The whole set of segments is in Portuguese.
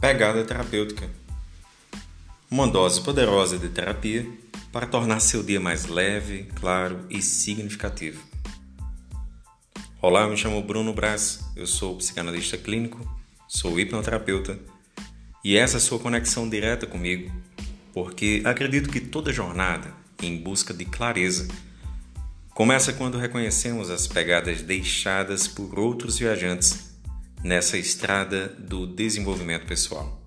Pegada terapêutica. Uma dose poderosa de terapia para tornar seu dia mais leve, claro e significativo. Olá, me chamo Bruno Braz, eu sou psicanalista clínico, sou hipnoterapeuta e essa é a sua conexão direta comigo, porque acredito que toda jornada em busca de clareza começa quando reconhecemos as pegadas deixadas por outros viajantes nessa estrada do desenvolvimento pessoal.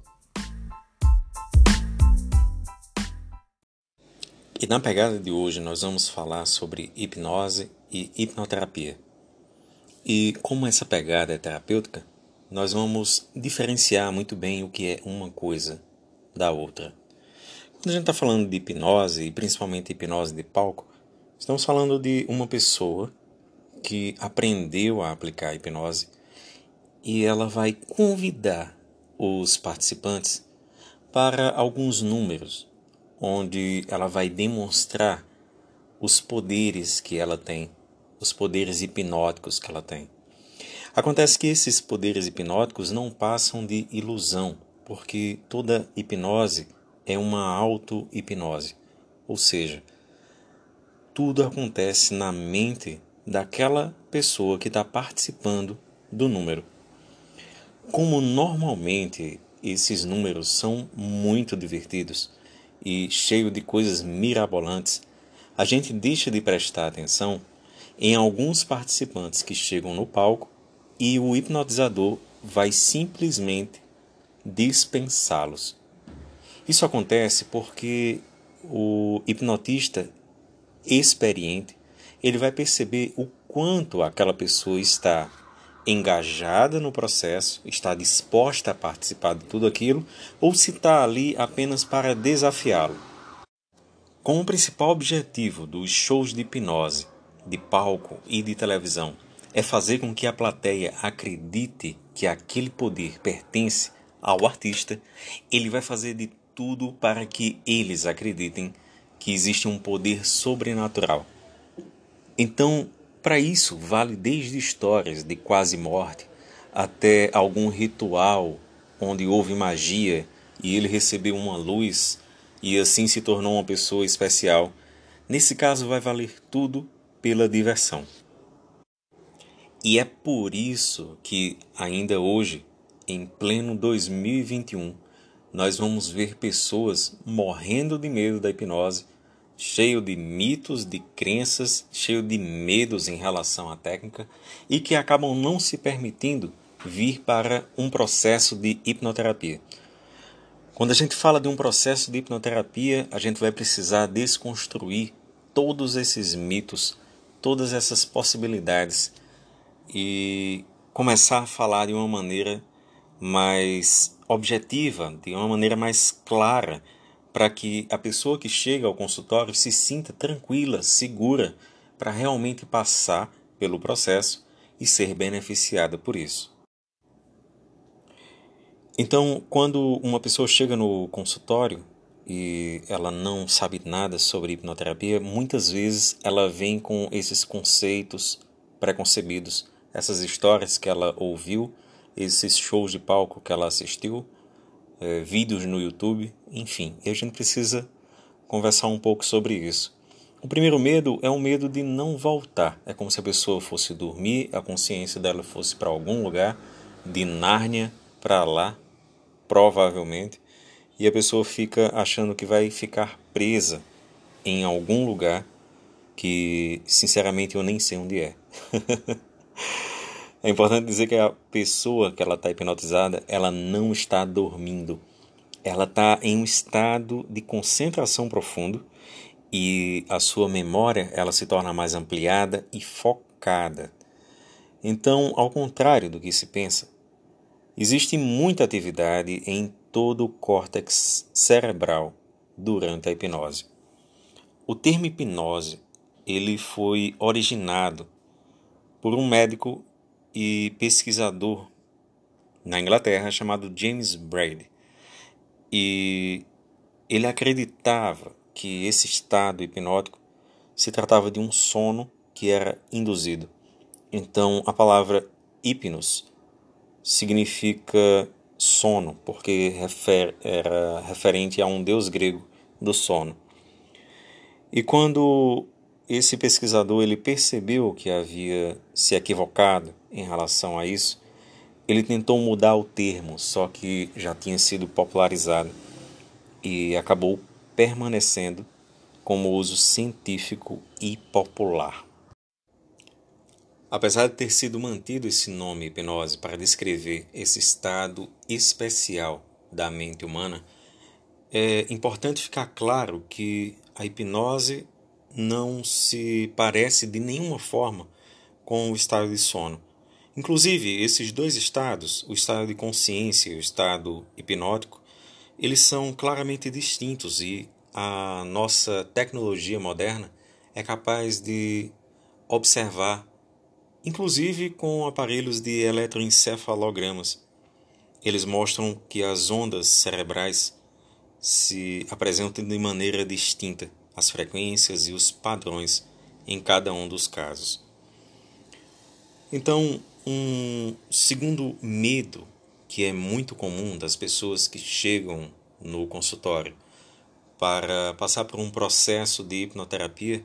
E na pegada de hoje nós vamos falar sobre hipnose e hipnoterapia. E como essa pegada é terapêutica, nós vamos diferenciar muito bem o que é uma coisa da outra. Quando a gente está falando de hipnose, e principalmente hipnose de palco, estamos falando de uma pessoa que aprendeu a aplicar a hipnose e ela vai convidar os participantes para alguns números, onde ela vai demonstrar os poderes que ela tem, os poderes hipnóticos que ela tem. Acontece que esses poderes hipnóticos não passam de ilusão, porque toda hipnose é uma auto-hipnose, ou seja, tudo acontece na mente daquela pessoa que está participando do número. Como normalmente esses números são muito divertidos e cheios de coisas mirabolantes, a gente deixa de prestar atenção em alguns participantes que chegam no palco e o hipnotizador vai simplesmente dispensá-los. Isso acontece porque o hipnotista experiente ele vai perceber o quanto aquela pessoa está engajada no processo, está disposta a participar de tudo aquilo, ou se está ali apenas para desafiá-lo. Com o principal objetivo dos shows de hipnose, de palco e de televisão é fazer com que a plateia acredite que aquele poder pertence ao artista, ele vai fazer de tudo para que eles acreditem que existe um poder sobrenatural. Então, para isso, vale desde histórias de quase morte até algum ritual onde houve magia e ele recebeu uma luz e assim se tornou uma pessoa especial. Nesse caso, vai valer tudo pela diversão. E é por isso que, ainda hoje, em pleno 2021, nós vamos ver pessoas morrendo de medo da hipnose cheio de mitos, de crenças, cheio de medos em relação à técnica e que acabam não se permitindo vir para um processo de hipnoterapia. Quando a gente fala de um processo de hipnoterapia, a gente vai precisar desconstruir todos esses mitos, todas essas possibilidades e começar a falar de uma maneira mais objetiva, de uma maneira mais clara para que a pessoa que chega ao consultório se sinta tranquila, segura, para realmente passar pelo processo e ser beneficiada por isso. Então, quando uma pessoa chega no consultório e ela não sabe nada sobre hipnoterapia, muitas vezes ela vem com esses conceitos preconcebidos, essas histórias que ela ouviu, esses shows de palco que ela assistiu, é, vídeos no YouTube, enfim. E a gente precisa conversar um pouco sobre isso. O primeiro medo é o medo de não voltar. É como se a pessoa fosse dormir, a consciência dela fosse para algum lugar, de Nárnia para lá, provavelmente, e a pessoa fica achando que vai ficar presa em algum lugar que, sinceramente, eu nem sei onde é. É importante dizer que a pessoa que ela está hipnotizada, ela não está dormindo. Ela está em um estado de concentração profundo e a sua memória ela se torna mais ampliada e focada. Então, ao contrário do que se pensa, existe muita atividade em todo o córtex cerebral durante a hipnose. O termo hipnose ele foi originado por um médico e pesquisador na Inglaterra chamado James Braid. E ele acreditava que esse estado hipnótico se tratava de um sono que era induzido. Então, a palavra hipnos significa sono, porque refer, era referente a um deus grego do sono. E quando esse pesquisador ele percebeu que havia se equivocado em relação a isso, ele tentou mudar o termo, só que já tinha sido popularizado e acabou permanecendo como uso científico e popular. Apesar de ter sido mantido esse nome hipnose para descrever esse estado especial da mente humana, é importante ficar claro que a hipnose não se parece de nenhuma forma com o estado de sono. Inclusive, esses dois estados, o estado de consciência e o estado hipnótico, eles são claramente distintos e a nossa tecnologia moderna é capaz de observar, inclusive com aparelhos de eletroencefalogramas. Eles mostram que as ondas cerebrais se apresentam de maneira distinta, as frequências e os padrões em cada um dos casos. Então, um segundo medo que é muito comum das pessoas que chegam no consultório para passar por um processo de hipnoterapia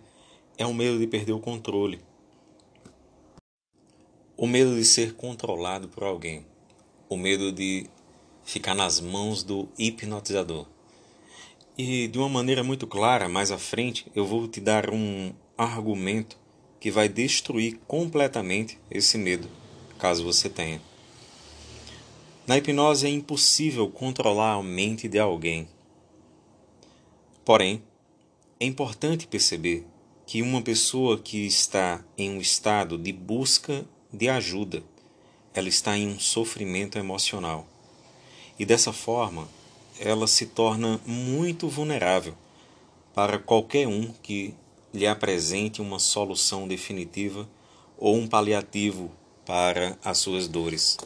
é o medo de perder o controle. O medo de ser controlado por alguém. O medo de ficar nas mãos do hipnotizador. E de uma maneira muito clara, mais à frente, eu vou te dar um argumento que vai destruir completamente esse medo caso você tenha. Na hipnose é impossível controlar a mente de alguém. Porém, é importante perceber que uma pessoa que está em um estado de busca de ajuda, ela está em um sofrimento emocional. E dessa forma, ela se torna muito vulnerável para qualquer um que lhe apresente uma solução definitiva ou um paliativo para as suas dores.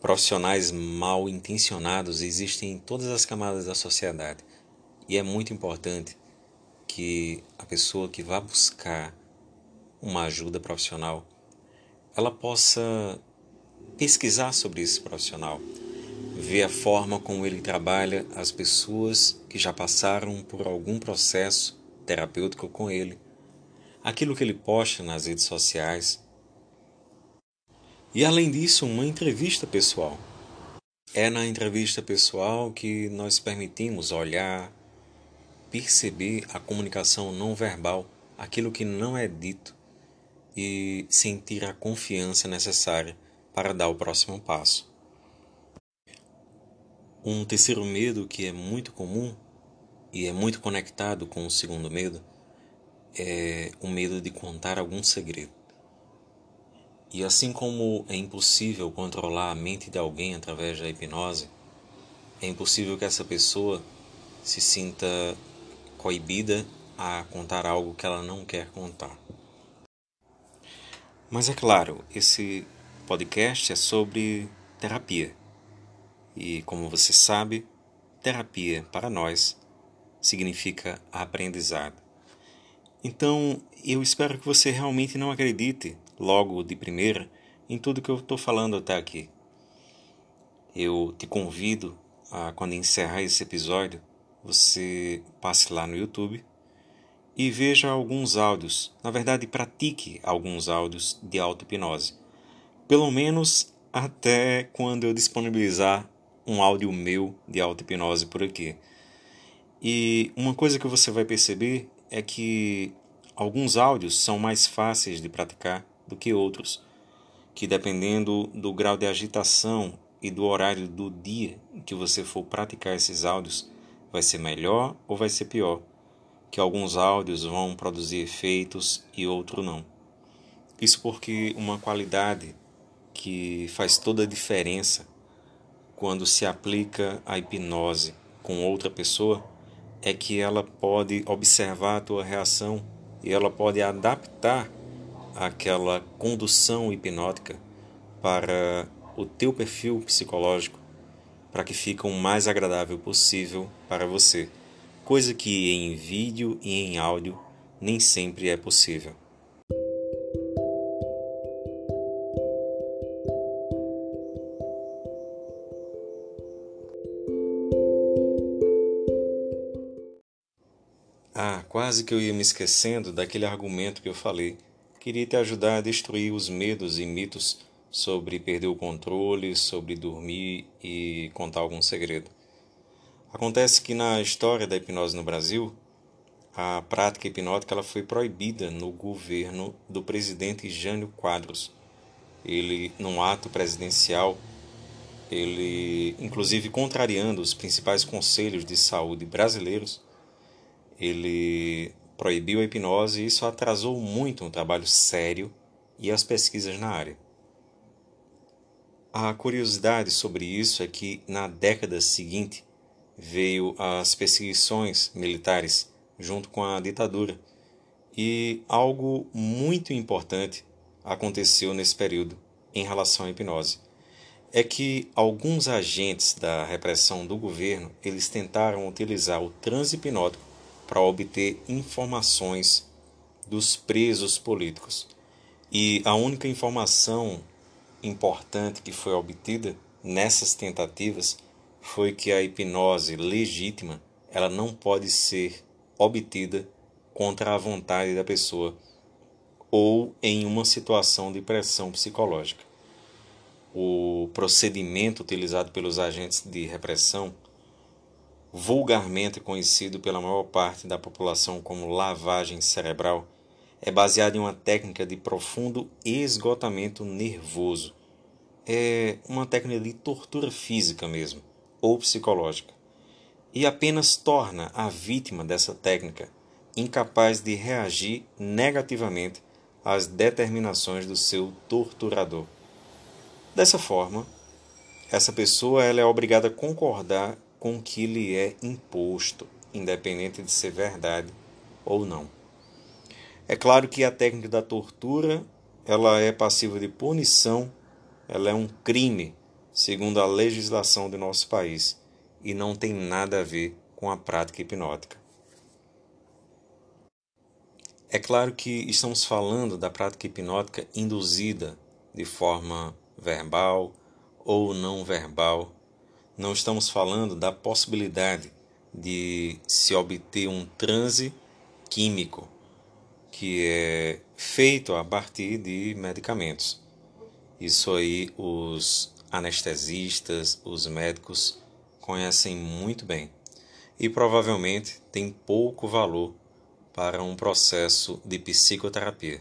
Profissionais mal intencionados existem em todas as camadas da sociedade e é muito importante que a pessoa que vá buscar uma ajuda profissional ela possa pesquisar sobre esse profissional, ver a forma como ele trabalha as pessoas que já passaram por algum processo terapêutico com ele, aquilo que ele posta nas redes sociais e além disso, uma entrevista pessoal. É na entrevista pessoal que nós permitimos olhar, perceber a comunicação não verbal, aquilo que não é dito, e sentir a confiança necessária para dar o próximo passo. Um terceiro medo que é muito comum e é muito conectado com o segundo medo é o medo de contar algum segredo. E assim como é impossível controlar a mente de alguém através da hipnose, é impossível que essa pessoa se sinta coibida a contar algo que ela não quer contar. Mas é claro, esse podcast é sobre terapia. E como você sabe, terapia para nós significa aprendizado. Então, eu espero que você realmente não acredite logo de primeira em tudo que eu estou falando até aqui. Eu te convido a, quando encerrar esse episódio, você passe lá no YouTube e veja alguns áudios. Na verdade, pratique alguns áudios de auto-hipnose. Pelo menos até quando eu disponibilizar um áudio meu de auto-hipnose por aqui. E uma coisa que você vai perceber é que alguns áudios são mais fáceis de praticar do que outros, que dependendo do grau de agitação e do horário do dia que você for praticar esses áudios, vai ser melhor ou vai ser pior, que alguns áudios vão produzir efeitos e outros não. Isso porque uma qualidade que faz toda a diferença quando se aplica a hipnose com outra pessoa é que ela pode observar a tua reação e ela pode adaptar aquela condução hipnótica para o teu perfil psicológico para que fique o mais agradável possível para você, coisa que em vídeo e em áudio nem sempre é possível. Quase que eu ia me esquecendo daquele argumento que eu falei. Queria te ajudar a destruir os medos e mitos sobre perder o controle, sobre dormir e contar algum segredo. Acontece que na história da hipnose no Brasil, a prática hipnótica ela foi proibida no governo do presidente Jânio Quadros. Ele, num ato presidencial, ele, inclusive contrariando os principais conselhos de saúde brasileiros, ele proibiu a hipnose e isso atrasou muito um trabalho sério e as pesquisas na área. A curiosidade sobre isso é que na década seguinte veio as perseguições militares junto com a ditadura e algo muito importante aconteceu nesse período em relação à hipnose é que alguns agentes da repressão do governo eles tentaram utilizar o transe hipnótico para obter informações dos presos políticos. E a única informação importante que foi obtida nessas tentativas foi que a hipnose legítima ela não pode ser obtida contra a vontade da pessoa ou em uma situação de pressão psicológica o procedimento utilizado pelos agentes de repressão, vulgarmente conhecido pela maior parte da população como lavagem cerebral, é baseado em uma técnica de profundo esgotamento nervoso. É uma técnica de tortura física mesmo, ou psicológica, e apenas torna a vítima dessa técnica incapaz de reagir negativamente às determinações do seu torturador. Dessa forma, essa pessoa ela é obrigada a concordar com o que lhe é imposto, independente de ser verdade ou não. É claro que a técnica da tortura ela é passiva de punição, ela é um crime, segundo a legislação do nosso país, e não tem nada a ver com a prática hipnótica. É claro que estamos falando da prática hipnótica induzida de forma verbal ou não verbal. Não estamos falando da possibilidade de se obter um transe químico, que é feito a partir de medicamentos. Isso aí os anestesistas, os médicos conhecem muito bem e provavelmente tem pouco valor para um processo de psicoterapia.